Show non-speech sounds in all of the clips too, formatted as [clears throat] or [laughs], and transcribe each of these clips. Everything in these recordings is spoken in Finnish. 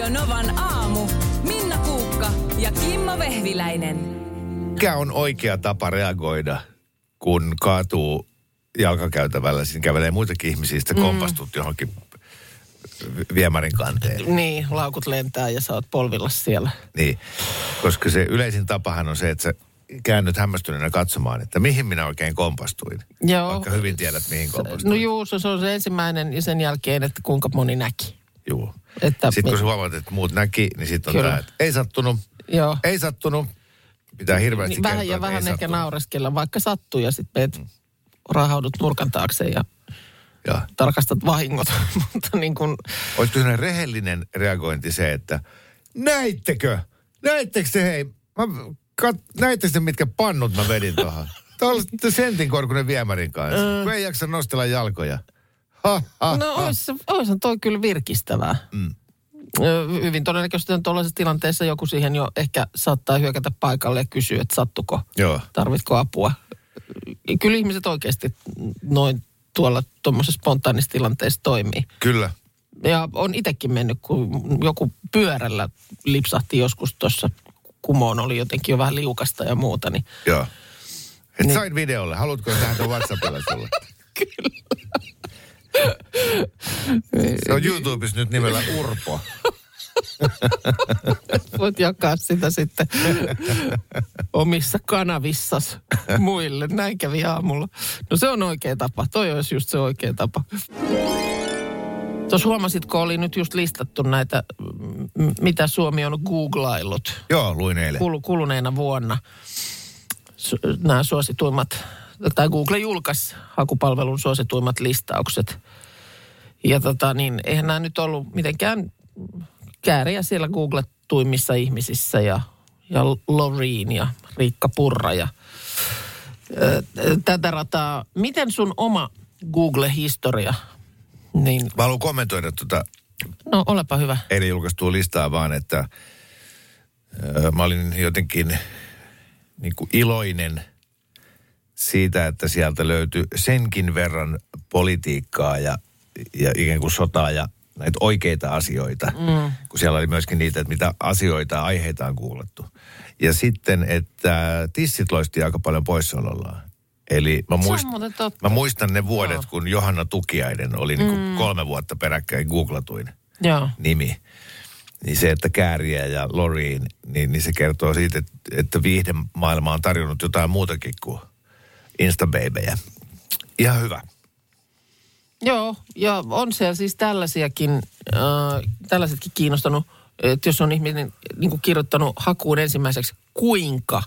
Radio Novan aamu. Minna Kuukka ja Kimmo Vehviläinen. Mikä on oikea tapa reagoida, kun kaatuu jalkakäytävällä, siinä kävelee muitakin ihmisiä, sitten kompastut johonkin viemärin kanteen. Niin, laukut lentää ja sä oot polvilla siellä. Niin, koska se yleisin tapahan on se, että sä käännyt hämmästyneenä katsomaan, että mihin minä oikein kompastuin. Joo. Vaikka hyvin tiedät, mihin No kompastuin. juu, se se on se ensimmäinen ja sen jälkeen, että kuinka moni näki. Juu. Että, Sitten kun sä huomaat, että muut näki, niin sitten on Kyllä. tämä, että ei sattunut, Joo. ei sattunut. Pitää hirveästi Niin vähän kertoa, ja että vähän ehkä sattunut. naureskella, vaikka sattuu ja sitten meet rahaudut nurkan taakse ja Joo. tarkastat vahingot. [laughs] Mutta niin kuin, Olisiko sellainen rehellinen reagointi se, että näittekö? Näittekö se hei? Mä, kat, näittekö se mitkä pannut mä vedin tuohon? Tuolla sentin korkunen viemärin kanssa. Kun ei jaksa nostella jalkoja. [laughs] No ois, oishan toi kyllä virkistävää. Mm. Hyvin todennäköisesti on tuollaisessa tilanteessa joku siihen jo ehkä saattaa hyökätä paikalle ja kysyä, että sattuko, Joo. tarvitko apua. Kyllä ihmiset oikeasti noin tuolla tuommoisessa spontaanissa tilanteessa toimii. Kyllä. Ja on itsekin mennyt, kun joku pyörällä lipsahti joskus tuossa kumoon, oli jotenkin jo vähän liukasta ja muuta, niin Joo. Et Niin. sain videolle. Haluatko tähän tuon WhatsAppilla sulle? [laughs] Se on YouTubessa nyt nimellä Urpo. voit jakaa sitä sitten omissa kanavissas muille. Näin kävi aamulla. No se on oikea tapa. Toi olisi just se oikea tapa. Tuossa huomasitko, oli nyt just listattu näitä, mitä Suomi on googlaillut Joo, luin eilen. kul- kuluneena vuonna. Su- nämä suosituimmat, tai Google julkaisi hakupalvelun suosituimmat listaukset. Ja tota niin, eihän nämä nyt ollut mitenkään kääriä siellä googletuimmissa ihmisissä ja, ja Loreen ja Riikka Purra ja ö, tätä rataa. Miten sun oma Google-historia, niin Mä haluan kommentoida tuota no olepa hyvä. eilen julkaistua listaa vaan, että ö, mä olin jotenkin niin kuin iloinen siitä, että sieltä löytyi senkin verran politiikkaa ja, ja ikään kuin sotaa ja näitä oikeita asioita, mm. kun siellä oli myöskin niitä, että mitä asioita ja aiheita on kuulettu. Ja sitten, että tissit loisti aika paljon poissaolollaan. Eli mä, muist, mä muistan ne vuodet, Joo. kun Johanna Tukiainen oli niin kuin kolme vuotta peräkkäin googlatuin Joo. nimi. Niin se, että Kääriä ja Loriin, niin, niin se kertoo siitä, että, että viihdemaailma on tarjonnut jotain muutakin kuin Instababejä. Ihan hyvä. Joo, ja on siellä siis tällaisiakin, äh, tällaisetkin kiinnostanut, että jos on ihminen niin kuin kirjoittanut hakuun ensimmäiseksi kuinka,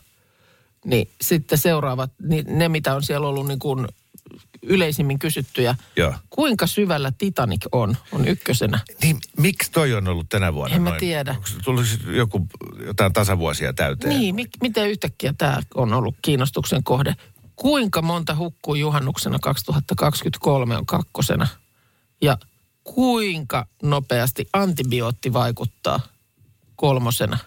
niin sitten seuraavat, niin ne mitä on siellä ollut niin kuin yleisimmin kysyttyjä. Joo. Kuinka syvällä Titanic on, on ykkösenä. Niin miksi toi on ollut tänä vuonna En mä noin? tiedä. Onko se tullut joku, jotain tasavuosia täyteen? Niin, mi- miten yhtäkkiä tämä on ollut kiinnostuksen kohde? Kuinka monta hukkuu juhannuksena 2023 on kakkosena? Ja kuinka nopeasti antibiootti vaikuttaa kolmosena?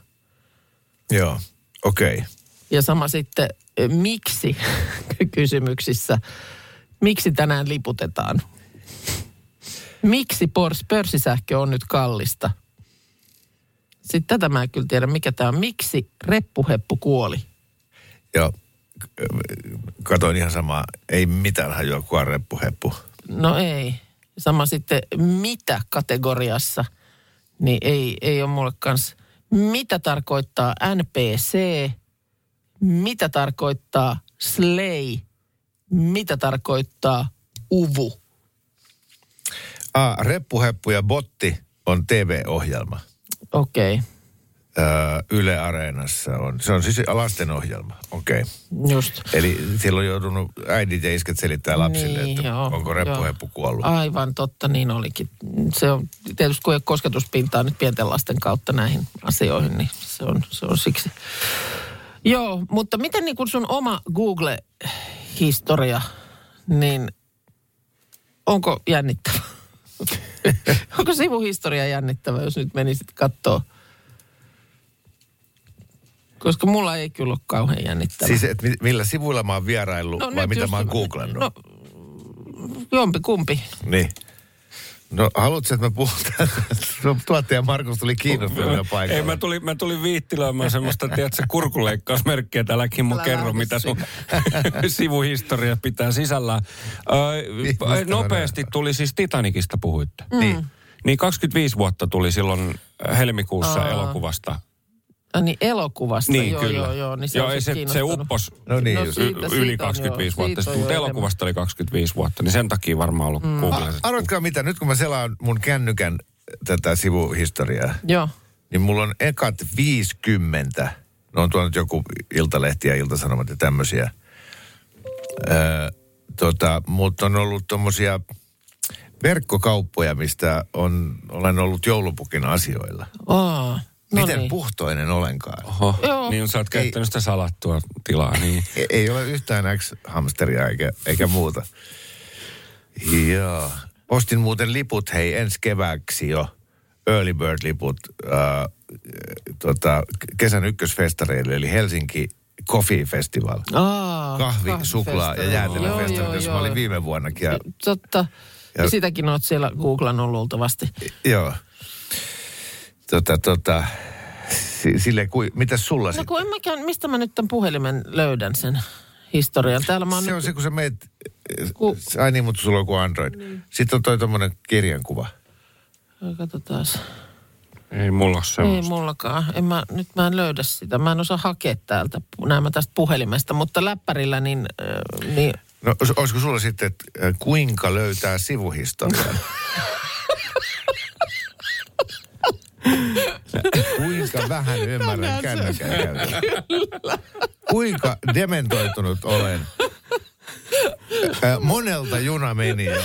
Joo, okei. Okay. Ja sama sitten, eh, miksi [laughs] kysymyksissä, miksi tänään liputetaan? Miksi pörssisähkö on nyt kallista? Sitten tätä mä en kyllä tiedä, mikä tämä on. Miksi reppuheppu kuoli? Joo, katoin ihan samaa. Ei mitään hajua kuin reppuheppu. No ei. Sama sitten mitä kategoriassa, niin ei, ei ole mulle kans. Mitä tarkoittaa NPC? Mitä tarkoittaa slay? Mitä tarkoittaa uvu? Ah, reppuheppu ja botti on TV-ohjelma. Okei, okay. Yle Areenassa on. Se on siis lastenohjelma. Okei. Okay. just. Eli silloin on joutunut äidit ja isket selittää lapsille, Niin, että joo, onko reppuheppu kuollut. Aivan totta, niin olikin. Se on tietysti kun ei ole kosketuspintaa nyt pienten lasten kautta näihin asioihin, niin se on, se on siksi. Joo, mutta miten niin kuin sun oma Google-historia, niin onko jännittävä? [laughs] onko sivuhistoria jännittävä, jos nyt menisit katsoa? Koska mulla ei kyllä ole kauhean jännittävä. Siis, että mi- millä sivuilla mä oon vieraillut no, vai mitä mä oon googlannut? No, jompi kumpi. Niin. No haluatko, että me puhutaan? Sun tuottaja Markus tuli kiinnostuneena paikalle. Ei, mä tulin, mä tulin viittilöimään semmoista, tiedätkö, kurkuleikkausmerkkiä, äläkin mun Älä kerro, mitä sun [laughs] sivuhistoria pitää sisällään. Niin, musta nopeasti tuli siis Titanicista puhuitte. Niin. Niin 25 vuotta tuli silloin helmikuussa Aa. elokuvasta. Ah, niin elokuvasta, Niin, joo, kyllä. joo, joo. Niin se joo on ei se, se uppos No niin, No siitä- siitä yli on 25 joo, vuotta. siitä on Mutta elokuvasta oli 25 vuotta, niin sen takia varmaan ollut mm. Googlessa. Arvatkaa mitä, nyt kun mä selaan mun kännykän tätä sivuhistoriaa, Joo. niin mulla on ekat 50. Ne on tuonut joku Iltalehti ja Iltasanomat ja tämmöisiä. Öö, tota, mutta on ollut tommosia verkkokauppoja, mistä on, olen ollut joulupukin asioilla. Aa, no Miten niin. puhtoinen olenkaan? Oho, Joo. niin sä oot käyttänyt sitä salattua tilaa, niin. [laughs] Ei, ei ole yhtään X-hamsteria eikä, eikä muuta. Joo. Ostin muuten liput hei ensi kevääksi jo. Early Bird-liput äh, tota, kesän ykkösfestareille, eli Helsinki Coffee Festival. Aa, Kahvi, suklaa ja jäätelöfestarit, joo, jossa mä olin viime vuonnakin. Ja, Totta. Ja, Ja- sitäkin oot siellä googlannut luultavasti. joo. Tota, tota, si- sille, kui, mitäs sulla No sitten? kun en mäkään, mistä mä nyt tämän puhelimen löydän sen historian? Täällä mä oon Se on nyt, se, kun sä meet... Ku- Ai niin, mutta sulla on kuin Android. Sitten on toi tommonen kirjankuva. Katsotaan. Ei mulla ole Ei semmoista. mullakaan. En mä, nyt mä en löydä sitä. Mä en osaa hakea täältä, näen mä tästä puhelimesta. Mutta läppärillä niin, äh, niin No olisiko sulla sitten, että äh, kuinka löytää sivuhistorian? [laughs] kuinka vähän ymmärrän kännykän käyttöä? Kuinka dementoitunut olen? Äh, monelta juna meni jo.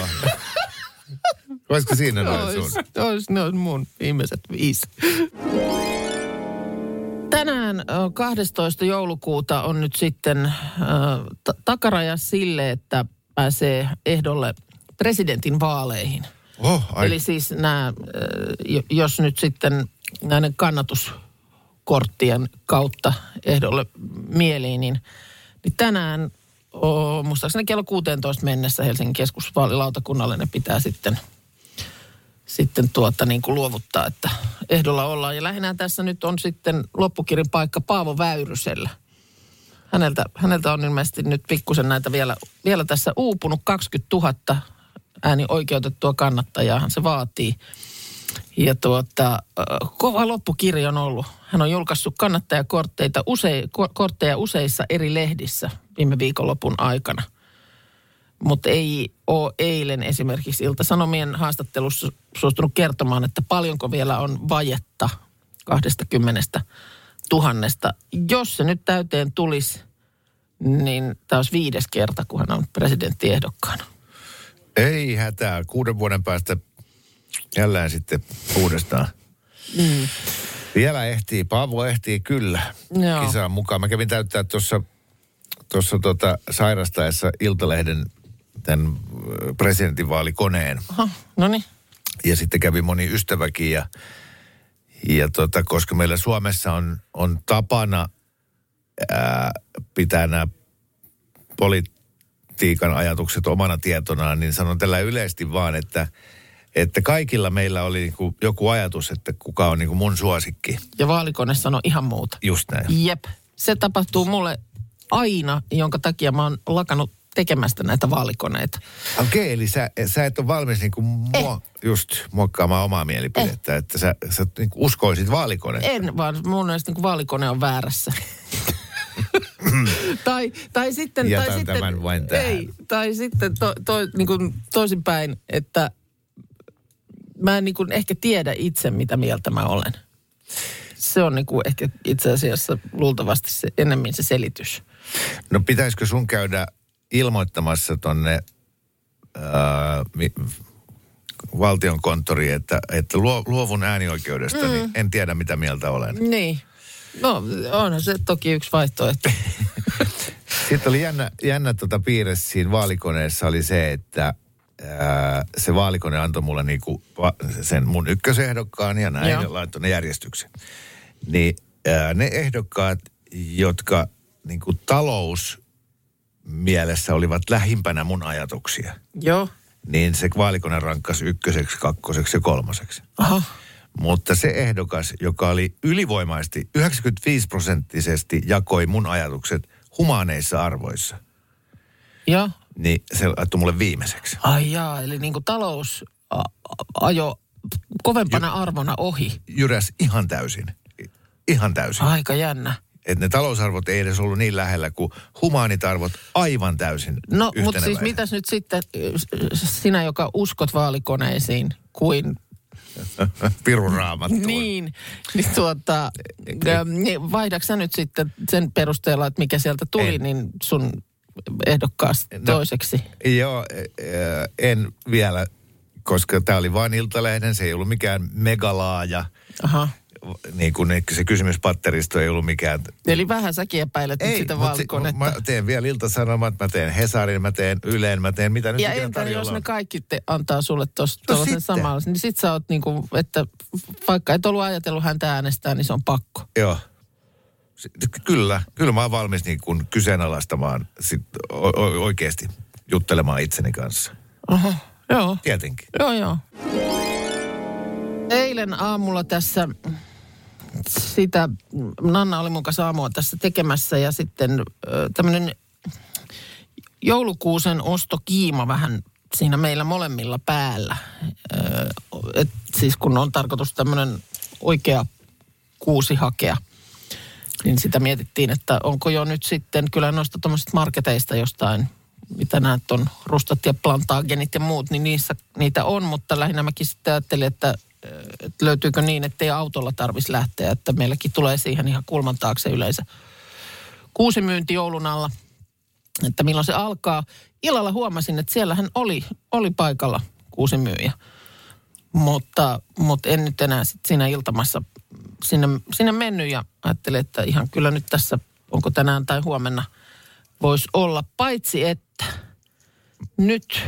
Olisiko siinä noin sun? ois, ne on mun viimeiset viisi. Tänään ö, 12. joulukuuta on nyt sitten ta- takaraja sille, että pääsee ehdolle presidentin vaaleihin. Oh, ai, Eli siis nämä, jos nyt sitten näiden kannatuskorttien kautta ehdolle mieliin, niin, niin tänään o, muistaakseni kello 16 mennessä Helsingin keskusvaalilautakunnalle ne pitää sitten, sitten tuota niin kuin luovuttaa, että ehdolla ollaan. Ja lähinnä tässä nyt on sitten loppukirin paikka Paavo Väyrysellä. Häneltä, häneltä on ilmeisesti nyt pikkusen näitä vielä, vielä tässä uupunut 20 000 ääni oikeutettua kannattajaa se vaatii. Ja tuota, kova loppukirja on ollut. Hän on julkaissut kannattajakortteita use, ko- kortteja useissa eri lehdissä viime viikonlopun aikana. Mutta ei ole eilen esimerkiksi Ilta-Sanomien haastattelussa suostunut kertomaan, että paljonko vielä on vajetta 20 tuhannesta. Jos se nyt täyteen tulisi, niin tämä olisi viides kerta, kun hän on presidenttiehdokkaana. Ei hätää. Kuuden vuoden päästä jälleen sitten uudestaan. Mm. Vielä ehtii, Paavo ehtii kyllä Joo. kisaan mukaan. Mä kävin täyttää tuossa tuossa tota sairastaessa Iltalehden tämän presidentinvaalikoneen. Aha, no niin. Ja sitten kävi moni ystäväkin ja, ja tota, koska meillä Suomessa on, on tapana ää, pitää nämä politiikan ajatukset omana tietonaan, niin sanon tällä yleisesti vaan, että, että kaikilla meillä oli niinku joku ajatus, että kuka on niinku mun suosikki. Ja vaalikone sanoi ihan muuta. Just näin. Jep. Se tapahtuu mulle aina, jonka takia mä oon lakannut tekemästä näitä vaalikoneita. Okei, eli sä, sä et ole valmis niinku muo, just muokkaamaan omaa mielipidettä, että sä, sä niinku uskoisit vaalikonetta. En, vaan mun mielestä niin vaalikone on väärässä. [laughs] [laughs] tai, tai sitten... Jätän tai sitten, tämän vain tähän. Ei, tai sitten to, to, niin kuin toisinpäin, että mä en niin kuin ehkä tiedä itse, mitä mieltä mä olen. Se on niin kuin ehkä itse asiassa luultavasti se, enemmän se selitys. No pitäisikö sun käydä ilmoittamassa tonne ää, mi, valtion konttoriin, että, että luo, luovun äänioikeudesta, mm. niin en tiedä mitä mieltä olen. Niin. No onhan se toki yksi vaihtoehto. [laughs] Sitten oli jännä, jännä tota piirre siinä vaalikoneessa oli se, että ää, se vaalikone antoi mulle niinku va, sen mun ykkösehdokkaan ja näin Joo. ja laittoi ne järjestyksen. Niin ää, ne ehdokkaat, jotka niinku talous mielessä olivat lähimpänä mun ajatuksia, Joo. niin se vaalikone rankkasi ykköseksi, kakkoseksi ja kolmoseksi. Aha. Mutta se ehdokas, joka oli ylivoimaisesti 95 prosenttisesti jakoi mun ajatukset humaaneissa arvoissa, Ja, niin se laittoi mulle viimeiseksi. ai jaa, eli niin kuin talous a- ajo kovempana arvona ohi. Jyräs ihan täysin. Ihan täysin. Aika jännä. Että ne talousarvot ei edes ollut niin lähellä kuin humaanit arvot aivan täysin No, mutta siis mitäs nyt sitten sinä, joka uskot vaalikoneisiin kuin [laughs] Pirun raamattuun. niin, niin tuota, ähm, niin vaihdatko sä nyt sitten sen perusteella, että mikä sieltä tuli, En. niin sun ehdokkaas No. toiseksi? Joo, äh, en vielä, koska tämä oli vain Iltalehden, se ei ollut mikään megalaaja. Aha. Niin kuin se kysymyspatteristo ei ollut mikään Eli vähän säkin epäilet nyt sitä se- vaalikonetta. mä teen vielä Ilta-Sanomat, mä teen Hesarin, mä teen Ylen, mä teen mitä nyt ja entä jos ne kaikki te antaa sulle tuossa No samalla, niin sit sä oot niinku, että vaikka et ollut ajatellut häntä äänestää, niin se on pakko. Joo. Kyllä, kyllä mä oon valmis niin kuin kyseenalaistamaan sit o- oikeasti juttelemaan itseni kanssa. Oho, joo. Tietenkin. Joo, joo. Eilen aamulla tässä sitä, Nanna oli mun kanssa aamua tässä tekemässä ja sitten tämmöinen joulukuusen ostokiima vähän siinä meillä molemmilla päällä. Et siis kun on tarkoitus tämmöinen oikea kuusi hakea, niin sitä mietittiin, että onko jo nyt sitten, kyllä noista tuommoisista marketeista jostain, mitä näet on, rustat ja plantaagenit ja muut, niin niissä niitä on, mutta lähinnä mäkin sitten ajattelin, että, että löytyykö niin, että ei autolla tarvitsisi lähteä, että meilläkin tulee siihen ihan kulman taakse yleensä kuusi myynti joulun alla, että milloin se alkaa. Illalla huomasin, että siellähän oli, oli paikalla kuusi myyjä. Mutta, mutta en nyt enää sit siinä iltamassa sinne, sinne mennyt ja ajattelin, että ihan kyllä nyt tässä, onko tänään tai huomenna, voisi olla. Paitsi että nyt,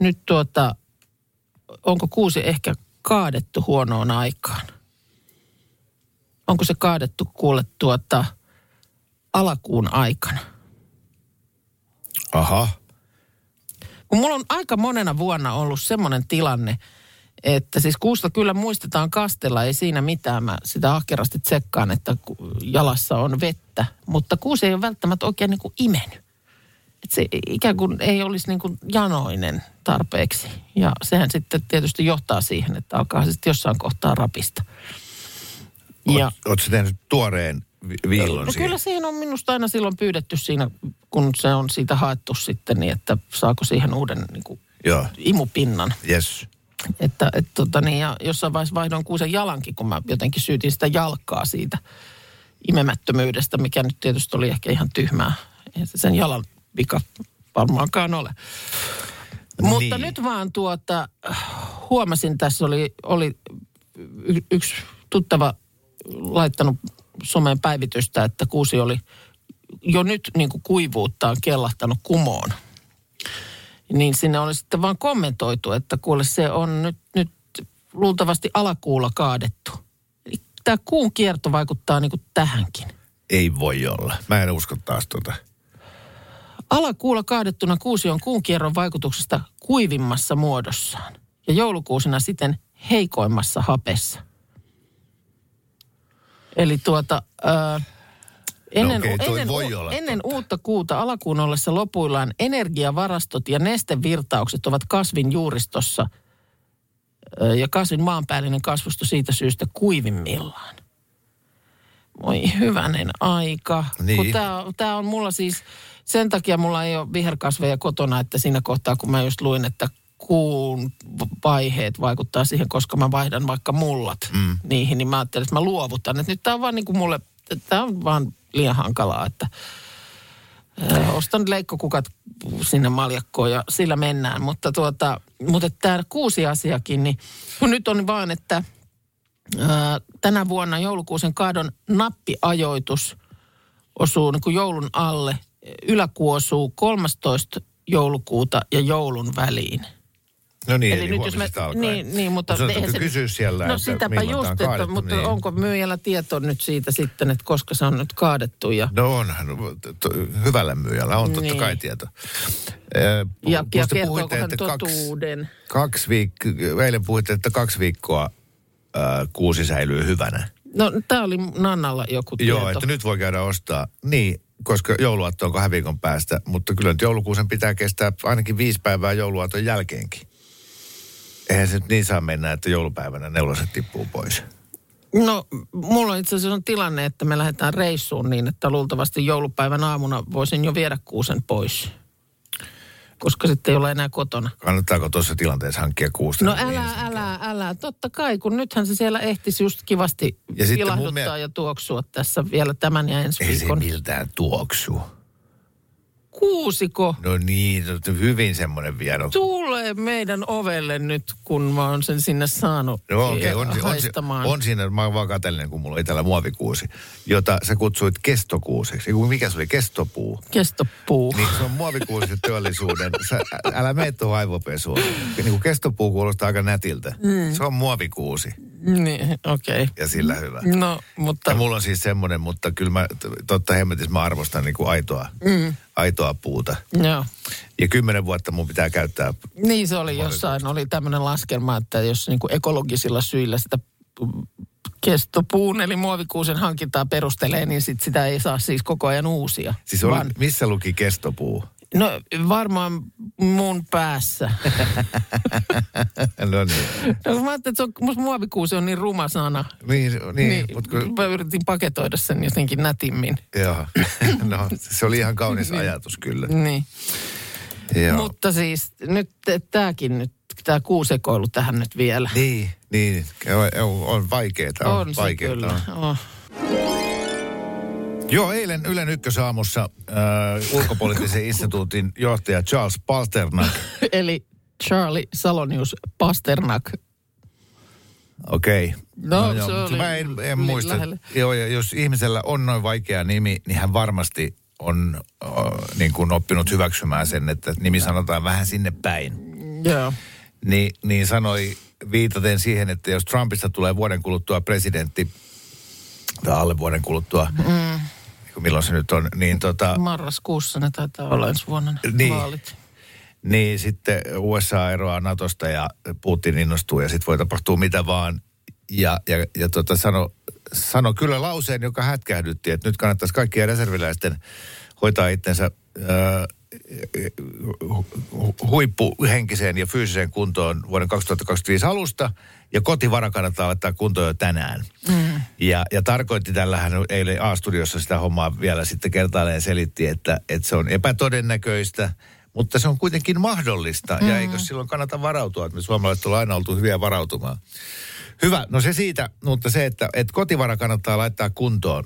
nyt tuota, onko kuusi ehkä kaadettu huonoon aikaan? Onko se kaadettu kuule tuota alakuun aikana? Aha. Kun mulla on aika monena vuonna ollut semmoinen tilanne, että siis kuusta kyllä muistetaan kastella, ei siinä mitään. Mä sitä ahkerasti tsekkaan, että jalassa on vettä, mutta kuusi ei ole välttämättä oikein niin kuin imennyt. Et se ikään kuin ei olisi niin kuin janoinen tarpeeksi. Ja sehän sitten tietysti johtaa siihen, että alkaa sitten jossain kohtaa rapista. Ja, Oletko tehnyt tuoreen vi- viillon no siihen? kyllä siihen on minusta aina silloin pyydetty siinä, kun se on siitä haettu sitten, niin että saako siihen uuden niin kuin Joo, imupinnan. yes. Että et, tota, niin, ja jossain vaiheessa vaihdoin kuusen jalankin, kun mä jotenkin syytin sitä jalkaa siitä imemättömyydestä, mikä nyt tietysti oli ehkä ihan tyhmää. Se sen jalan vika varmaankaan ole. Mutta Niin. nyt vaan tuota, huomasin, tässä oli, oli y- yksi tuttava laittanut someen päivitystä, että kuusi oli jo nyt niin kuin kuivuuttaan kellahtanut kumoon. Niin sinne oli sitten vaan kommentoitu, että kuule se on nyt, nyt luultavasti alakuulla kaadettu. Eli tämä kuun kierto vaikuttaa niin kuin tähänkin. Ei voi olla. Mä en usko taas tota. Alakuulla kaadettuna kuusi on kuun kierron vaikutuksesta kuivimmassa muodossaan ja joulukuusina siten heikoimmassa hapessa. Eli tuota, ää, ennen, okei, toi ennen, voi olla ennen uutta kuuta alakuun ollessa lopuillaan energiavarastot ja nestevirtaukset ovat kasvin juuristossa ja kasvin maanpäällinen kasvusto siitä syystä kuivimmillaan. Voi hyvänen aika. Niin. Tää on mulla siis, sen takia mulla ei ole viherkasveja kotona, että siinä kohtaa kun mä just luin, että kuun vaiheet vaikuttaa siihen, koska mä vaihdan vaikka mullat mm. niihin, niin mä ajattelin, että mä luovutan. Että nyt tää on vaan niin kuin mulle, tää on vaan liian hankalaa, että ö, ostan leikkokukat sinne maljakkoon ja sillä mennään. Mutta, tuota, mutta tämä kuusi asiakin, niin kun nyt on vaan, että ää, tänä vuonna joulukuusen kaadon nappiajoitus osuu niin kuin joulun alle. Yläkuu osuu 13. joulukuuta ja joulun väliin. No niin, Eli eli, nyt jos huomisesta alkaen. niin, niin, mutta Mut sun eihän täytyy se- kysyä siellä, No että sitäpä just, on että, kaadettu, mutta niin. onko myyjällä tieto nyt siitä sitten, että koska se on nyt kaadettu ja... No onhan, hyvällä myyjällä on totta Niin. kai tieto. Ja, ja puhuitte, että kaksi, totuuden? kaksi viikkoa, eilen puhuitte, että kaksi viikkoa äh, kuusi säilyy hyvänä. No tämä oli Nannalla joku tieto. Joo, että nyt voi käydä ostaa. Niin, koska jouluaatto on kahden viikon päästä, mutta kyllä nyt joulukuusen pitää kestää ainakin viisi päivää jouluaaton jälkeenkin. Eihän se nyt niin saa mennä, että joulupäivänä neuloset tippuu pois. No, mulla itse asiassa on tilanne, että me lähdetään reissuun niin, että luultavasti joulupäivän aamuna voisin jo viedä kuusen pois. Koska sitten ei ole enää kotona. Kannattaako tuossa tilanteessa hankkia kuusta? No Niin, älä, älä, älä. Totta kai, kun nythän se siellä ehtisi just kivasti Ja ilahduttaa mie- ja tuoksua tässä vielä tämän ja ensi Ei se viikon. miltään tuoksu. Kuusiko No niin, hyvin semmoinen vieno. tulee meidän ovelle nyt, kun mä oon sen sinne saanut No okay, on, on, haistamaan. on, siinä, mä oon vaan katsellinen, kun mulla oli täällä muovikuusi, jota sä kutsuit kestokuuseksi. Mikä se oli? Kestopuu. Kestopuu. Niin se on muovikuusi teollisuuden. [laughs] Sä, älä mene tuohon aivopesuun. Niin kuin kestopuu kuulostaa aika nätiltä. Mm. Se on muovikuusi Niin, okei. Okay. ja sillä hyvä. No, mutta... Ja mulla on siis semmoinen, mutta kyllä mä, totta hemmetissä mä arvostan niin kuin aitoa, mm. aitoa puuta. Joo. Ja kymmenen vuotta mun pitää käyttää. Niin se oli jossain, oli tämmöinen laskelma, että jos niin kuin ekologisilla syillä sitä kestopuun eli muovikuusen hankintaa perustelee, niin sit sitä ei saa siis koko ajan uusia. Siis oli, Vaan- missä luki kestopuu? No varmaan mun päässä. [laughs] no niin. No, mä ajattelin, että se on, musta muovikuusi on niin ruma sana. Niin, niin, niin mutta kun, mä yritin paketoida sen jotenkin nätimmin. joo. [laughs] no, se oli ihan kaunis ajatus kyllä. Niin. Joo. Mutta siis nyt tämäkin nyt, tämä kuusekoilu tähän nyt vielä. Niin, niin. On, on vaikeeta. On, on vaikeeta. kyllä. Oh. Joo, eilen Ylen ykkösaamussa äh, ulkopoliittisen [laughs] instituutin johtaja Charles Pasternak. [laughs] Eli Charlie Salonius Pasternak. Okei. No, se mutta oli Mä en, en niin muista. lähelle. Joo, ja jos ihmisellä on noin vaikea nimi, niin hän varmasti on äh, niin kuin oppinut hyväksymään sen, että nimi sanotaan vähän sinne päin. Joo. Niin, niin sanoi viitaten siihen, että jos Trumpista tulee vuoden kuluttua presidentti, tai alle vuoden kuluttua, mm. Milloin se nyt on, niin tota, Marraskuussa ne taitaa olla ensi vuonna ne Niin. vaalit. niin sitten USA eroaa Natosta ja Putin innostuu ja sitten voi tapahtua mitä vaan. Ja, ja, ja tota sano, sano kyllä lauseen, joka hätkähdytti, että nyt kannattaisi kaikkien reserviläisten hoitaa itsensä hu- huippuhenkiseen ja fyysiseen kuntoon vuoden 2025 alusta. Ja kotivara kannattaa laittaa kuntoon jo tänään. Mm. Ja, ja tarkoitti tällähän eilen A-studiossa sitä hommaa vielä sitten kertaalleen selitti, että, että se on epätodennäköistä, mutta se on kuitenkin mahdollista. Mm. Ja eikö silloin kannata varautua, että me suomalaiset ollaan aina oltu hyviä varautumaan. Hyvä, no se siitä, mutta se, että, että kotivara kannattaa laittaa kuntoon.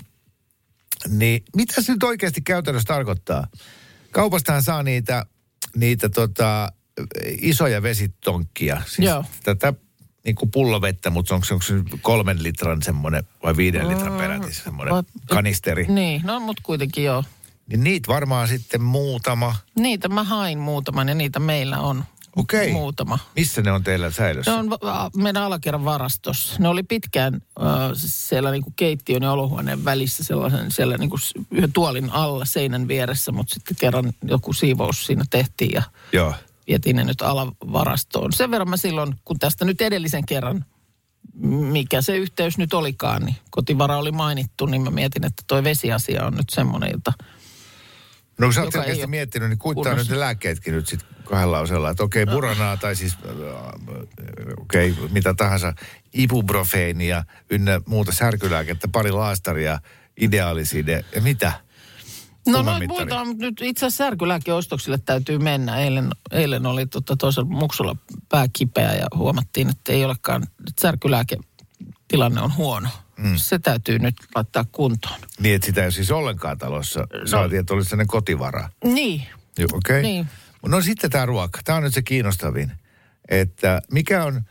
Niin mitä se nyt oikeasti käytännössä tarkoittaa? Kaupastahan saa niitä, niitä tota, isoja vesitonkkia. Siis Joo. Tätä niin kuin pullovettä, mutta onko onko se kolmen litran semmoinen vai viiden litran peräti semmoinen kanisteri. Niin, no mutta kuitenkin joo. Niin niitä varmaan sitten muutama. Niitä mä hain muutaman ja niitä meillä on Okei. muutama. Missä ne on teillä säilössä? Ne on meidän alakerran varastossa. Ne oli pitkään äh, siellä niinku keittiön ja olohuoneen välissä sellaisen siellä niinku yhden tuolin alla seinän vieressä, mutta sitten kerran joku siivous siinä tehtiin ja Joo. Vietiin ne nyt alavarastoon. Sen verran mä silloin, kun tästä nyt edellisen kerran, mikä se yhteys nyt olikaan, niin kotivara oli mainittu, niin mä mietin, että toi vesiasia on nyt semmoinen, jota No kun sä oot selkeästi miettinyt, niin kuittaa nyt ne lääkkeetkin nyt sitten kahdella lausella. Että okei, okay, buranaa tai siis, äh, okei, okay, mitä tahansa, ibuprofeenia ynnä muuta särkylääkettä, pari laastaria, ideaaliside ja mitä? No noin muuta, mutta nyt itse asiassa särkylääkeostoksille täytyy mennä. Eilen, eilen oli tota toisella muksulla pää kipeä ja huomattiin, että ei olekaan, että särkylääketilanne on huono. Mm. Se täytyy nyt laittaa kuntoon. Niin, että sitä ei siis ollenkaan talossa. Saatiin, että olisi sellainen kotivara. Niin, Joo, Okei. Okay. Niin. No sitten tämä ruoka. Tämä on nyt se kiinnostavin. Että mikä on,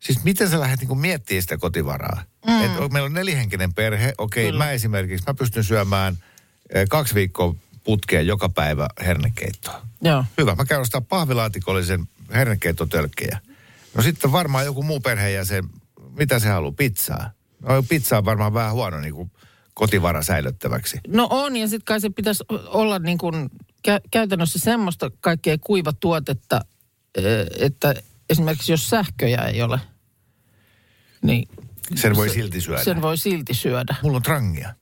siis miten sä lähdet niinku miettimään sitä kotivaraa? Mm. Et, meillä on nelihenkinen perhe. Okei, okay, mä esimerkiksi, mä pystyn syömään kaksi viikkoa putkeen joka päivä hernekeittoa. joo. Hyvä, mä käyn ostaa pahvilaatikkollisen hernekeittotölkkejä. No sitten varmaan joku muu perheenjäsen, mitä se haluaa, pizzaa? No pizza on varmaan vähän huono niin kuin kotivara säilyttäväksi. No on, ja sitten kai se pitäisi olla niin kuin kä- käytännössä semmoista kaikkea kuivatuotetta, että esimerkiksi jos sähköjä ei ole, niin Sen voi se- silti syödä. sen voi silti syödä. Mulla on trangia.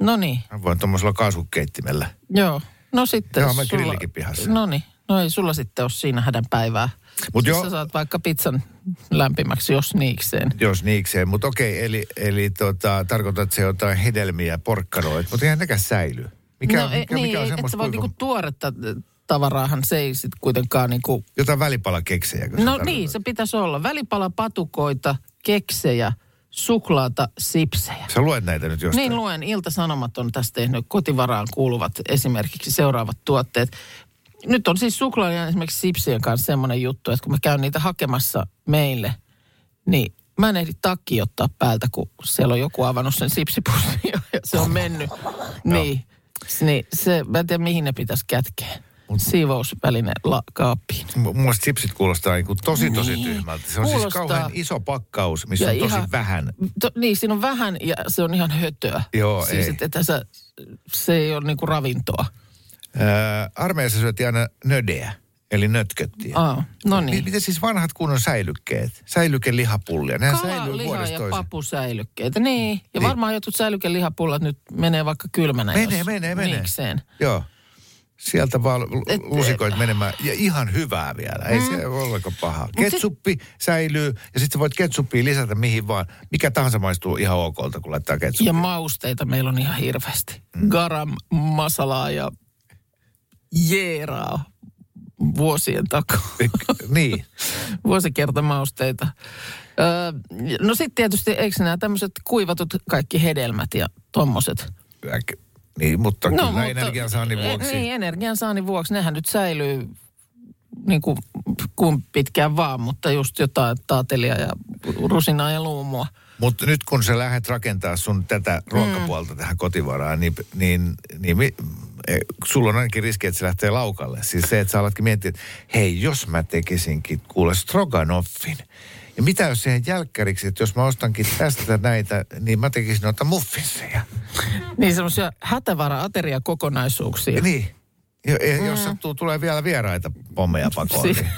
No niin, Mä voin tuommoisella kaasukeittimellä. joo. No sitten... Joo, mä grillikin pihassa. No niin, no ei sulla sitten ole siinä hädän päivää. Mut joo- Sä saat vaikka pizzan lämpimäksi, jos niikseen. Jos niikseen, mutta okei, eli, eli tota, tarkoitat se jotain hedelmiä, porkkanoita, mutta eihän nekään säily. Mikä, no, ei- mikä, niin, mikä on et semmoista, sä voi kuinka- niinku tuoretta tavaraahan se ei sit kuitenkaan niinku... jotain välipalakeksejä. No niin, se pitäisi olla. Välipalapatukoita, keksejä, suklaata, sipsejä. Sä luet näitä nyt jostain. Niin luen, Ilta-Sanomat on tästä tehnyt kotivaraan kuuluvat esimerkiksi seuraavat tuotteet. Nyt on siis suklaan ja esimerkiksi sipsien kanssa semmoinen juttu, että kun mä käyn niitä hakemassa meille, niin mä en ehdi takki ottaa päältä, kun siellä on joku avannut sen sipsipussin ja se on mennyt. Niin, niin se, mä en tiedä mihin ne pitäisi kätkeä. Siivousväline la, kaappiin. M- Mun mielestä chipsit kuulostaa niin tosi tosi Niin. tyhmältä. Se on siis Kuulostaa. kauhean iso pakkaus, missä Ja on tosi ihan- vähän. To, niin, siinä on vähän ja se on ihan hötöä. Joo, siis, ei. Että, että sä, se ei ole niinku ravintoa. Ää, armeijassa syötiin aina nödeä, eli nötköttiä. Aa, no niin. Miten siis vanhat kunnon säilykkeet? Säilykelihapullia. Nehän Kala, säilyy liha ja toiseen. papusäilykkeitä. Niin, ja Niin. varmaan jotkut säilykelihapullat nyt menee vaikka kylmänä. Menee, jos menee, menee. Niikseen. Joo. Sieltä vaan Et- lusikoit menemään. Ja ihan hyvää vielä. Ei se ole ollenkaan paha. Mm. Ketsuppi säilyy ja sitten voit ketsuppia lisätä mihin vaan. Mikä tahansa maistuu ihan okolta, kun laittaa ketsuppia. Ja mausteita meillä on ihan hirveästi. Mm. Garam, masalaa ja jeeraa vuosien takaa. [laughs] niin. [laughs] Vuosikertamausteita. Öö, no sitten tietysti, eikö nämä tämmöiset kuivatut kaikki hedelmät ja tommoset? Äk- Niin, mutta no, kyllä energiansaannin e- vuoksi. Niin, energiansaannin vuoksi. Nehän nyt säilyy niin kuin, kuin pitkään vaan, mutta just jotain taatelia ja rusinaa ja luumua. Mutta nyt kun sä lähdet rakentaa sun tätä ruokapuolta mm. tähän kotivaraan, niin, niin, niin mi, e, sulla on ainakin riski, että se lähtee laukalle. Siis se, että sä alatkin miettiä, että hei, jos mä tekisinkin kuule stroganoffin. Ja mitä jos siihen jälkkäriksi, että jos mä ostankin tästä näitä, niin mä tekisin noita muffinseja. Niin semmoisia hätävara-ateriakokonaisuuksia. Ja niin. Ja, ja jos sattuu, tulee vielä vieraita pommeja pakoon. Si- [laughs]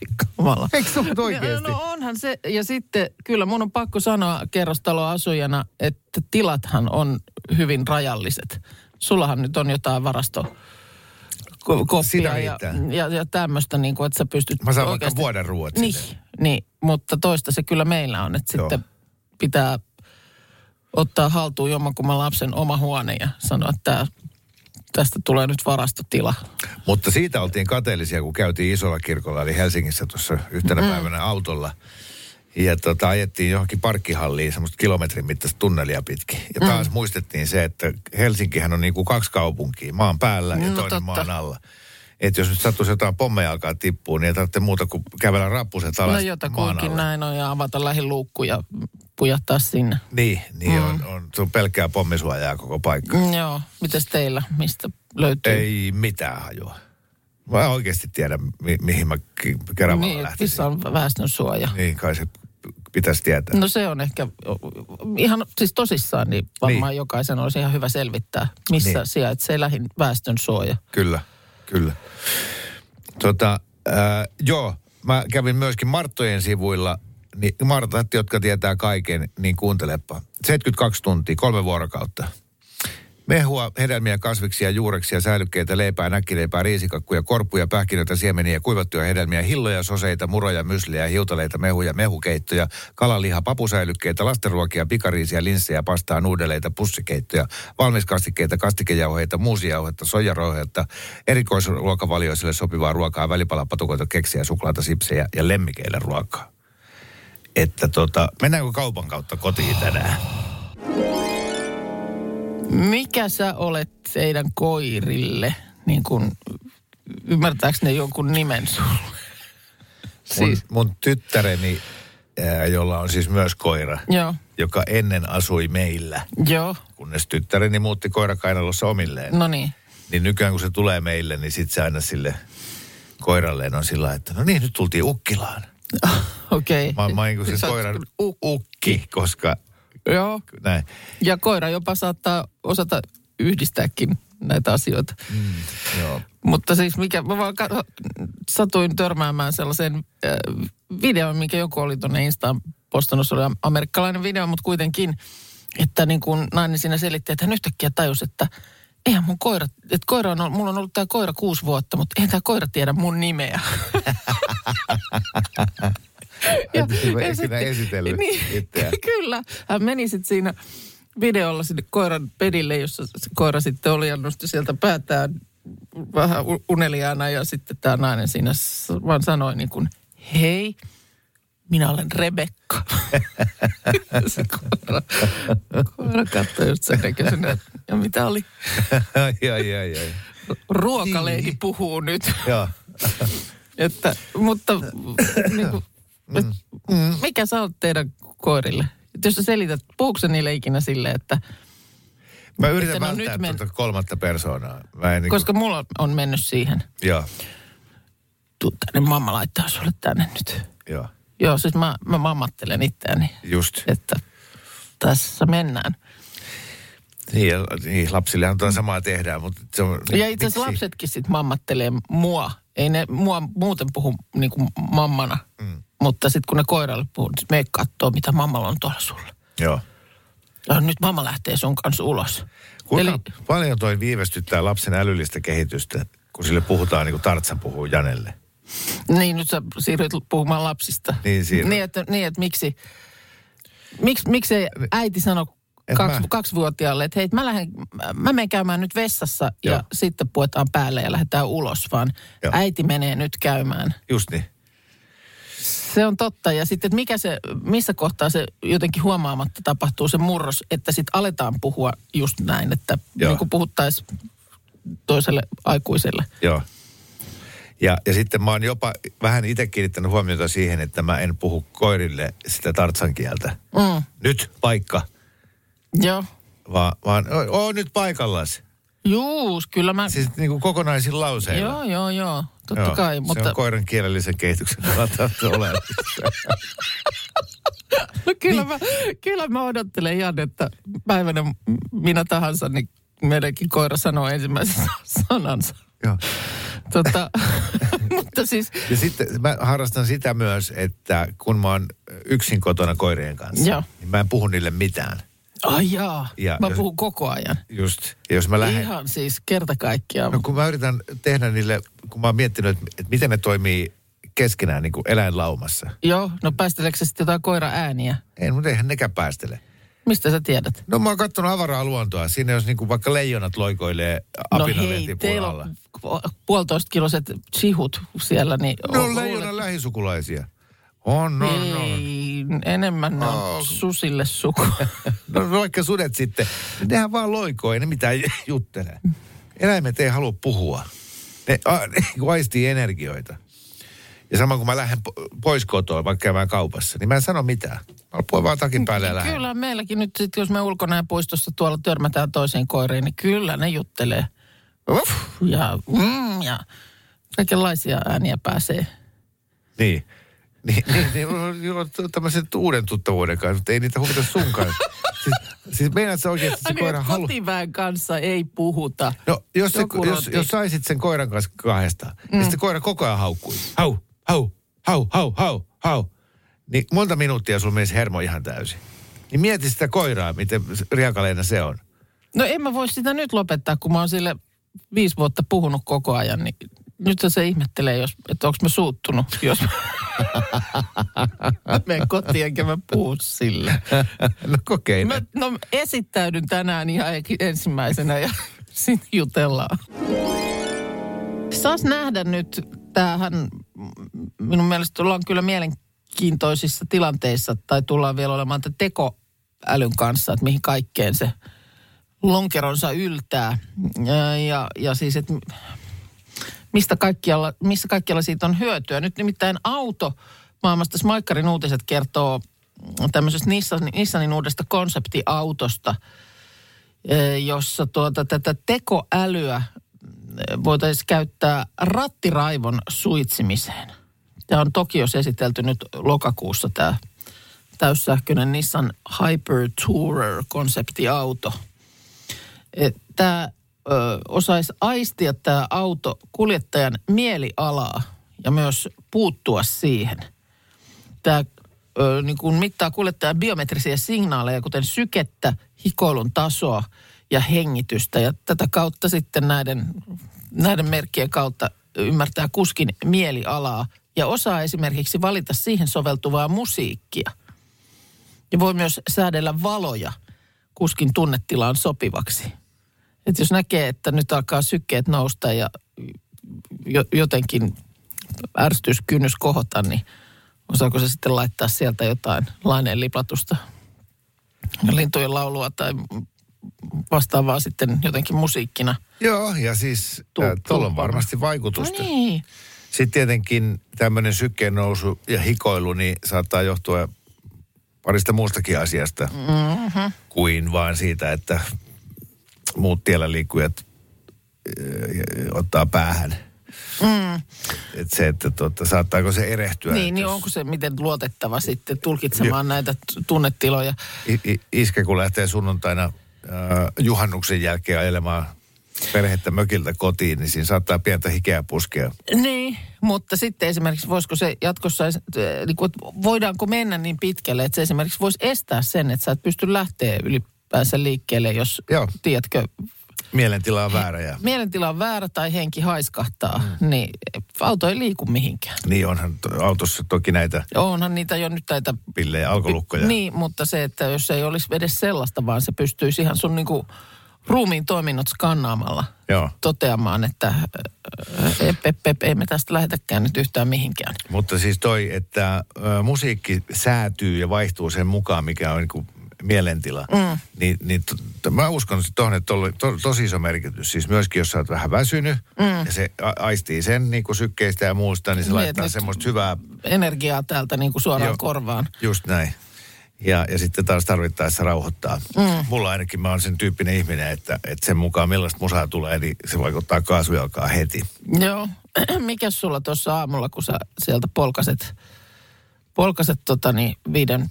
Niin. Kamala. Eikö se oikeasti? No onhan se, ja sitten kyllä mun on pakko sanoa kerrostaloasujana, että tilathan on hyvin rajalliset. Sullahan nyt on jotain varasto ko- koppia ja, ja, ja tämmöistä, niin kuin, että sä pystyt Mä saan oikeasti... vaikka vuoden Niin, niin, mutta toista se kyllä meillä on, että Joo. sitten pitää ottaa haltuun jommankumman lapsen oma huone ja sanoa, että tää, tästä tulee nyt varastotila. Mutta siitä oltiin kateellisia, kun käytiin isolla kirkolla, eli Helsingissä tuossa yhtenä mm. päivänä autolla. Ja tota, ajettiin johonkin parkkihalliin semmoista kilometrin mittaista tunnelia pitkin. Ja taas mm. muistettiin se, että Helsinkihän on niin kuin kaksi kaupunkia, maan päällä ja No toinen totta. maan alla. Että jos nyt sattuisi jotain pommeja alkaa tippua, niin ei tarvitse muuta kuin kävellä rappuset alas No jotakuinkin näin on ja avata lähiluukku ja pujahtaa sinne. Niin, niin mm. on, on, se on pelkkää pommisuojaa koko paikka. Mm, joo, mites teillä? Mistä löytyy? Ei mitään hajua. Mä en oikeasti tiedä, mi- mihin mä Keravalla niin, lähtisin. missä on väestönsuoja. Niin, kai se pitäisi tietää. No se on ehkä ihan siis tosissaan, niin varmaan Niin. jokaisen olisi ihan hyvä selvittää, missä Niin. sijaitsee lähin väestönsuoja. Kyllä, kyllä. Tota, äh, joo, mä kävin myöskin Marttojen sivuilla. Niin Martat, jotka tietää kaiken, niin kuuntelepa. 72 tuntia, kolme vuorokautta. Mehua, hedelmiä, kasviksia, juureksia, säilykkeitä, leipää, näkkileipää, riisikakkuja, korppuja, pähkinöitä, siemeniä, kuivattuja hedelmiä, hilloja, soseita, muroja, mysliä, hiutaleita, mehuja, mehukeittoja, kalaliha, papusäilykkeitä, lastenruokia, pikariisiä, linssejä, pastaa, nuudeleita, pussikeittoja, valmiskastikkeita, kastikejauheita, muusijauhetta, soijarouhetta, erikoisruokavalioisille sopivaa ruokaa, välipalapatukoita, keksiä, suklaata, sipsejä ja lemmikeille ruokaa. Että tota, mennäänkö kaupan kautta kotiin tänään? Mikä sä olet teidän koirille? Niin kun, ymmärtääkö ne jonkun nimen sulle? Mun, Siis, mun tyttäreni, ää, jolla on siis myös koira, joo, joka ennen asui meillä, joo, kunnes tyttäreni muutti koirakainalossa omilleen. no niin. Niin nykyään kun se tulee meille, niin sit se aina sille koiralleen on sillä että no niin, nyt tultiin Ukkilaan. [laughs] Okei. Mä, mä oon niin kuin sen koiran ukki, koska Joo. näin. Ja koira jopa saattaa osata yhdistääkin näitä asioita. Mm, joo. Mutta siis mikä, mä vaan katso, satuin törmäämään sellaisen äh, videon, minkä joku oli tuonne Instaan postannut. Se oli amerikkalainen video, mutta kuitenkin, että niin kuin nainen siinä selitti, että hän yhtäkkiä tajusi, että eihän mun koira, että koira on, mulla on ollut tämä koira kuusi vuotta, mutta eihän tämä koira tiedä mun nimeä. [laughs] Et hyvä ikinä esitellyt itseään. [laughs] Kyllä. Hän meni sitten siinä videolla sinne koiran pedille, jossa se koira sitten oli ja nosti sieltä päätään vähän uneliaana ja sitten tämä nainen siinä vaan sanoi niin kuin, hei, minä olen Rebekka. [laughs] se koira, koira katsoi just sen näköisenä, että, ja mitä oli? ai, ai, ai, ai. Ruokaleidi puhuu nyt. Joo. Että, mutta niin kuin, et, mikä sä oot teidän koirille? Et jos sä selität, puhuuko sä niille ikinä silleen, että Mä yritän Että no välttää nyt men- tuota kolmatta persoonaa. Mä en niin koska mulla on mennyt siihen, Joo, tuu tänne, mamma laittaa sulle tänne nyt. joo, Joo, siis mä, mä mammattelen itseäni, just. että tässä mennään. Niin, niin lapsille on tuota samaa tehdään, mutta se on... Ja itse asiassa lapsetkin sit mammattelee mua. Ei ne mua muuten puhu niin kuin mammana, mm. mutta sitten kun ne koiralle puhuu, niin me katsoo, mitä mammalla on tuolla sulla. Joo. No, nyt mamma lähtee sun kanssa ulos. Kuinka Eli- paljon toi viivästyttää lapsen älyllistä kehitystä, kun sille puhutaan niin kuin Tartsan puhuu Janelle? Niin, nyt sä siirryt puhumaan lapsista. Niin, siirryn. Niin, että, niin, että miksi, miksi, miksi ei äiti sano kaksi, mä- kaksivuotiaalle, että hei, mä, lähden, mä menen käymään nyt vessassa ja Joo. sitten puetaan päälle ja lähdetään ulos, vaan Joo. äiti menee nyt käymään. Just niin. Se on totta. Ja sitten, että mikä se, missä kohtaa se jotenkin huomaamatta tapahtuu se murros, että sitten aletaan puhua just näin, että Joo. niin kuin puhuttaisiin toiselle aikuiselle. Joo. Ja, ja sitten mä oon jopa vähän itse kiinnittänyt huomiota siihen, että mä en puhu koirille sitä tartsan kieltä. Mm. Nyt paikka, Joo. vaan, vaan oo, nyt paikallas. Juus, kyllä mä... Siis niin kuin kokonaisin lauseilla. Joo, joo, joo. Totta Joo, kai, se mutta on koiran kielellisen kehityksen kannalta [laughs] oleellista. no, kyllä, mä, kyllä mä odottelen ihan, että päivänä minä tahansa, niin meidänkin koira sanoo ensimmäisen [laughs] sanansa. Joo. Tota, [laughs] mutta siis, Ja sitten mä harrastan sitä myös, että kun mä oon yksin kotona koirien kanssa, Joo. niin mä en puhu niille mitään. Ai jaa, Ja mä jos- puhun koko ajan. Just. Ja jos mä lähden... Ihan siis kerta kaikkiaan. No kun mä yritän tehdä niille, kun mä oon miettinyt, että, että miten ne toimii keskenään niin kuin eläinlaumassa. Joo, no päästeleekö sitten jotain koira-ääniä? Ei, mutta eihän nekään päästele. Mistä sä tiedät? No mä oon katsonut avaraa luontoa. Siinä jos niin kuin vaikka leijonat loikoilee No hei, teillä puolitoista kiloset chihut siellä, niin... Ne o- on leijonan lähisukulaisia. On, on, on. Ei, enemmän ne on Oh. susille suku. [laughs] No vaikka sudet sitten, nehän vaan loikoo, ei ne mitään [laughs] juttele. Eläimet ei halua puhua. Ne, a, ne vaistii energioita. Ja sama kun mä lähden po- pois kotoa, vaikka käymään kaupassa, niin mä en sano mitään. Mä puhun vaan takin päälle lähden. Kyllä meilläkin nyt sit, jos me ulkona ja puistossa tuolla törmätään toisiin koiriin, niin kyllä ne juttelee. Uff, ja, mm, ja kaikenlaisia ääniä pääsee. Niin. [laughs] Niin, niin, niin tämmöisen uuden tuttavuuden kanssa, mutta ei niitä huvita sunkaan. [laughs] siis, siis meinaat sä oikeasti, se niin, koira halu... kotiväen kanssa ei puhuta. No, jos, se, jos, jos saisit sen koiran kanssa kahdestaan, mm. niin sitten koira koko ajan haukkui. Hau, hau, hau, hau, hau, hau. Niin monta minuuttia sulla menisi hermo ihan täysin. Niin mieti sitä koiraa, miten riakaleena se on. No en mä voi sitä nyt lopettaa, kun mä oon sille viisi vuotta puhunut koko ajan, niin nyt se ihmettelee, jos, että onko mä suuttunut, jos mä menen kotiin enkä mä puhu sille. no kokeile. Mä, no esittäydyn tänään ihan ensimmäisenä ja [laughs] sitten jutellaan. Saas nähdä nyt, tämähän minun mielestä ollaan kyllä mielenkiintoisissa tilanteissa, tai tullaan vielä olemaan tämän tekoälyn kanssa, että mihin kaikkeen se lonkeronsa yltää. Ja, ja, ja siis, että mistä kaikkialla, missä kaikkialla siitä on hyötyä. Nyt nimittäin auto maailmasta Smaikkarin uutiset kertoo tämmöisestä Nissan, Nissanin uudesta konseptiautosta, eh, jossa tuota, tätä tekoälyä voitaisiin käyttää rattiraivon suitsimiseen. Tämä on Tokiossa esitelty nyt lokakuussa tämä täyssähköinen Nissan Hyper Tourer-konseptiauto. Tämä osaisi aistia tämä auto kuljettajan mielialaa ja myös puuttua siihen. Tämä ö, niin kuin mittaa kuljettajan biometrisiä signaaleja, kuten sykettä, hikoilun tasoa ja hengitystä. Ja tätä kautta sitten näiden, näiden merkkien kautta ymmärtää kuskin mielialaa ja osaa esimerkiksi valita siihen soveltuvaa musiikkia. Ja voi myös säädellä valoja kuskin tunnetilaan sopivaksi. Et jos näkee, että nyt alkaa sykkeet nousta ja jo, jotenkin ärsytyskynnys kohota, niin osaako se sitten laittaa sieltä jotain laineen liplatusta lintujen laulua tai vastaavaa sitten jotenkin musiikkina. Joo, ja siis tuolla on varmasti vaikutusta. No niin. Sitten tietenkin tämmöinen sykkeen nousu ja hikoilu, niin saattaa johtua parista muustakin asiasta mm-hmm. kuin vaan siitä, että muut tiellä liikkujat äh, ottaa päähän. Mm. Et se, että tuota, saattaako se erehtyä. Niin, niin onko se miten luotettava sitten tulkitsemaan jo. näitä tunnetiloja? I, i, iske, kun lähtee sunnuntaina äh, juhannuksen jälkeen ajelemaan perhettä mökiltä kotiin, niin siinä saattaa pientä hikeä puskea. Niin, mutta sitten esimerkiksi voisiko se jatkossa, niin kuin, voidaanko mennä niin pitkälle, että se esimerkiksi voisi estää sen, että sä et pysty lähteä ylipäänsä liikkeelle, jos, Joo. tiedätkö, Mielentila on väärä. Ja... Mielentila on väärä tai henki haiskahtaa, mm. niin auto ei liiku mihinkään. Niin onhan autossa toki näitä... Onhan niitä jo nyt näitä... Pillejä, alkolukkoja. Niin, mutta se, että jos ei olisi edes sellaista, vaan se pystyisi ihan sun niinku ruumiin toiminnot skannaamalla Joo. toteamaan, että ep, ep, ep, ei me tästä lähetäkään nyt yhtään mihinkään. Mutta siis toi, että ö, musiikki säätyy ja vaihtuu sen mukaan, mikä on niin mielentila, mm. niin, niin to, mä uskon tuohon, että on to, tosi iso merkitys. Siis myöskin, jos sä oot vähän väsynyt mm. ja se aistii sen niin kuin sykkeistä ja muusta, niin se niin, laittaa semmoista hyvää... Energiaa täältä niin kuin suoraan jo, korvaan. Just näin. Ja, ja sitten taas tarvittaessa rauhoittaa. Mm. Mulla ainakin mä oon sen tyyppinen ihminen, että, että sen mukaan millaista musaa tulee, niin se vaikuttaa kaasujalkaa heti. Joo. [clears throat] Mikä sulla tuossa aamulla, kun sä sieltä polkaset, polkaset tota niin, viiden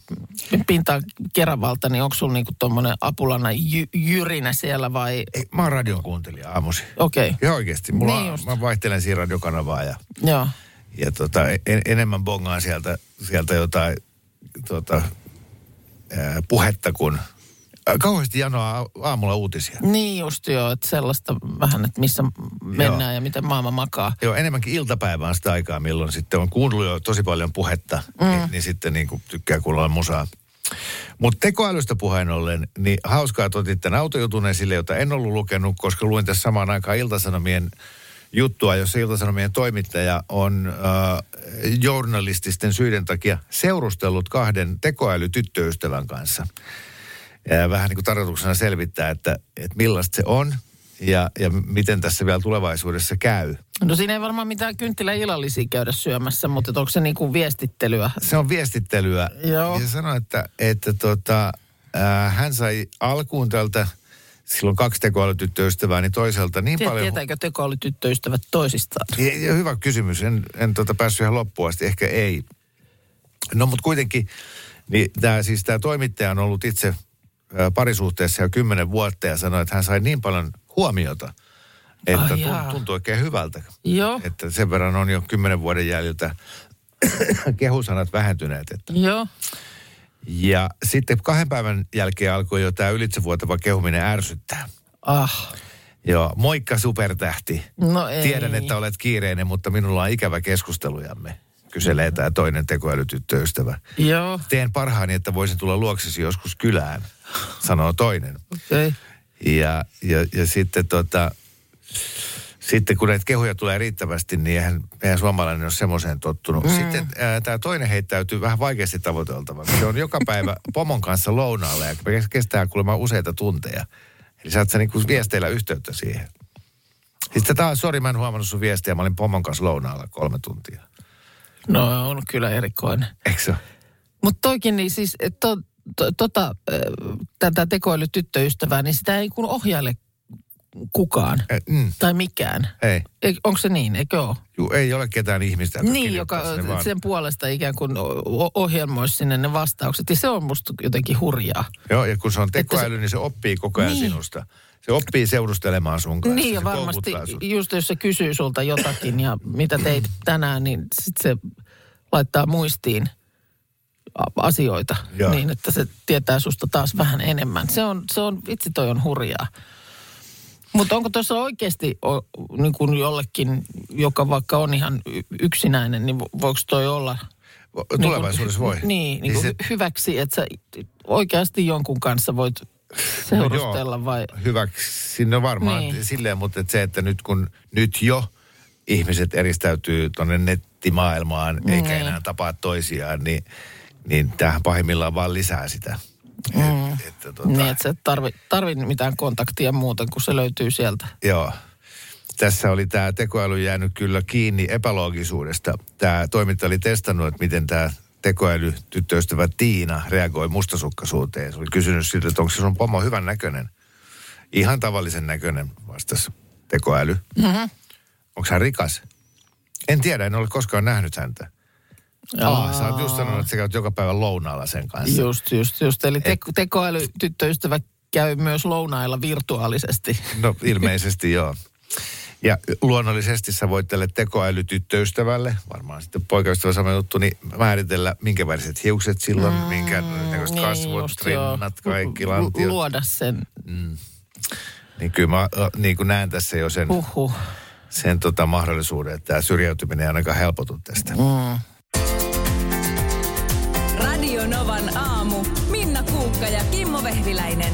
pintaan Keravalta, niin onko sulla niinku tuommoinen apulana jy, jyrinä siellä vai? Ei, mä oon radion kuuntelija aamusi. Okei. Okay. Ja oikeasti. Mulla niin on, mä vaihtelen siinä radiokanavaa ja, Joo. ja tota, en, enemmän bongaan sieltä, sieltä jotain tota, puhetta kuin kauheasti janoa aamulla uutisia. Niin just joo, että sellaista vähän, että missä mennään joo. ja miten maailma makaa. Joo, enemmänkin iltapäivää on sitä aikaa, milloin sitten on kuunnellut jo tosi paljon puhetta, mm. niin, niin sitten niin kuin tykkää kuulla musaa. Mutta tekoälystä puheen ollen, niin hauskaa, että otit tämän autojutun esille, jota en ollut lukenut, koska luin tässä samaan aikaan Iltasanomien juttua, jossa Iltasanomien toimittaja on äh, journalististen syiden takia seurustellut kahden tekoälytyttöystävän kanssa. Ja vähän niin kuin tarkoituksena selvittää, että, että millaista se on ja, ja miten tässä vielä tulevaisuudessa käy. No siinä ei varmaan mitään kynttilä illallisia käydä syömässä, mutta onko se niin kuin viestittelyä? Se on viestittelyä. Joo. Ja sanoi, että, että tota, äh, hän sai alkuun tältä – silloin kaksi tekoälytyttöystävää, niin toiselta niin Tiedät, paljon... Tietääkö tekoälytyttöystävät toisistaan? Ja, ja hyvä kysymys. En, en tota päässyt ihan loppuun asti. Ehkä ei. No mutta kuitenkin, niin tämä siis tämä toimittaja on ollut itse parisuhteessa jo kymmenen vuotta ja sanoi, että hän sai niin paljon huomiota, että oh, tunt, tuntuu oikein hyvältä. Joo. Että sen verran on jo kymmenen vuoden jäljiltä [coughs] kehusanat vähentyneet. Että. Joo. Ja sitten kahden päivän jälkeen alkoi jo tämä ylitsevuotava kehuminen ärsyttää. Ah. Joo, moikka supertähti. No ei. Tiedän, että olet kiireinen, mutta minulla on ikävä keskustelujamme. Kyselee tämä toinen tekoälytyttöystävä. Joo. Teen parhaani, että voisin tulla luoksesi joskus kylään, sanoo toinen. Okay. Ja, ja, ja sitten tota, sitten kun näitä kehuja tulee riittävästi, niin eihän, eihän suomalainen ole semmoiseen tottunut. Mm. Sitten tämä toinen heittäytyy vähän vaikeasti tavoiteltava. Se on joka päivä pomon kanssa lounaalle ja kestää kuulemma useita tunteja. Eli saat sä niinku viesteillä yhteyttä siihen. Sitten taas, sori mä en huomannut sun viestiä, mä olin pomon kanssa lounaalla kolme tuntia. No on kyllä erikoinen. Eikö se Mutta toikin niin siis, to, to, tota, tätä tekoälytyttöystävää, niin sitä ei kun ohjaile kukaan Eh, mm. tai mikään. Ei. Onko se niin, eikö ole? Juu, ei ole ketään ihmistä, joka Niin, joka sinne vaan. sen puolesta ikään kuin ohjelmoisi sinne ne vastaukset. Ja se on musta jotenkin hurjaa. Joo, ja kun se on tekoäly, se- niin se oppii koko ajan Niin. sinusta. Se oppii seurustelemaan sun kanssa. Niin ja varmasti just jos se kysyy sulta jotakin ja mitä teit tänään, niin sit se laittaa muistiin asioita Joo. niin, että se tietää susta taas vähän enemmän. Se on, se on vitsi toi on hurjaa. Mutta onko tuossa oikeasti niin kuin jollekin, joka vaikka on ihan yksinäinen, niin vo- voiko toi olla... Vo- Tulevaisuudessa voi. Niin, niin kuin se, hy- hyväksi, että sä oikeasti jonkun kanssa voit seurustella joo, vai... Hyväksi, no varmaan Niin. silleen, mutta et se, että nyt kun nyt jo ihmiset eristäytyy tuonne nettimaailmaan, niin. eikä enää tapaa toisiaan, niin, niin tämähän pahimmillaan vaan lisää sitä. Mm. Et, että, tota, Niin, että sä et tarvi, tarvi mitään kontaktia muuten, kun se löytyy sieltä. Joo. Tässä oli tämä tekoäly jäänyt kyllä kiinni epäloogisuudesta. Tämä toimittaja oli testannut, että miten tämä tekoäly tyttöystävä Tiina reagoi mustasukkaisuuteen. Se oli kysynyt siltä, että onko se sun pomo hyvän näköinen. Ihan tavallisen näköinen vastasi tekoäly. Mm-hmm. Onko hän rikas? En tiedä, en ole koskaan nähnyt häntä. Aa, sä oot just sanonut, että sä käyt joka päivä lounaalla sen kanssa. Just, just, just. Eli te, tekoäly tyttöystävä käy myös lounailla virtuaalisesti. No ilmeisesti joo. Ja luonnollisesti sä voit tälle tekoälytyttöystävälle, varmaan sitten poikaystävä sama juttu, niin määritellä minkä väriset hiukset silloin, mm, minkä näköiset kasvot, just, joo. rinnat, kaikki lantiot. Luoda sen. Niin kyllä mä niin kuin näen tässä jo sen, Huhhuh. sen tota mahdollisuuden, että tämä syrjäytyminen ei ainakaan helpotu tästä. Mm. Radio Novan aamu. Minna Kuukka ja Kimmo Vehviläinen.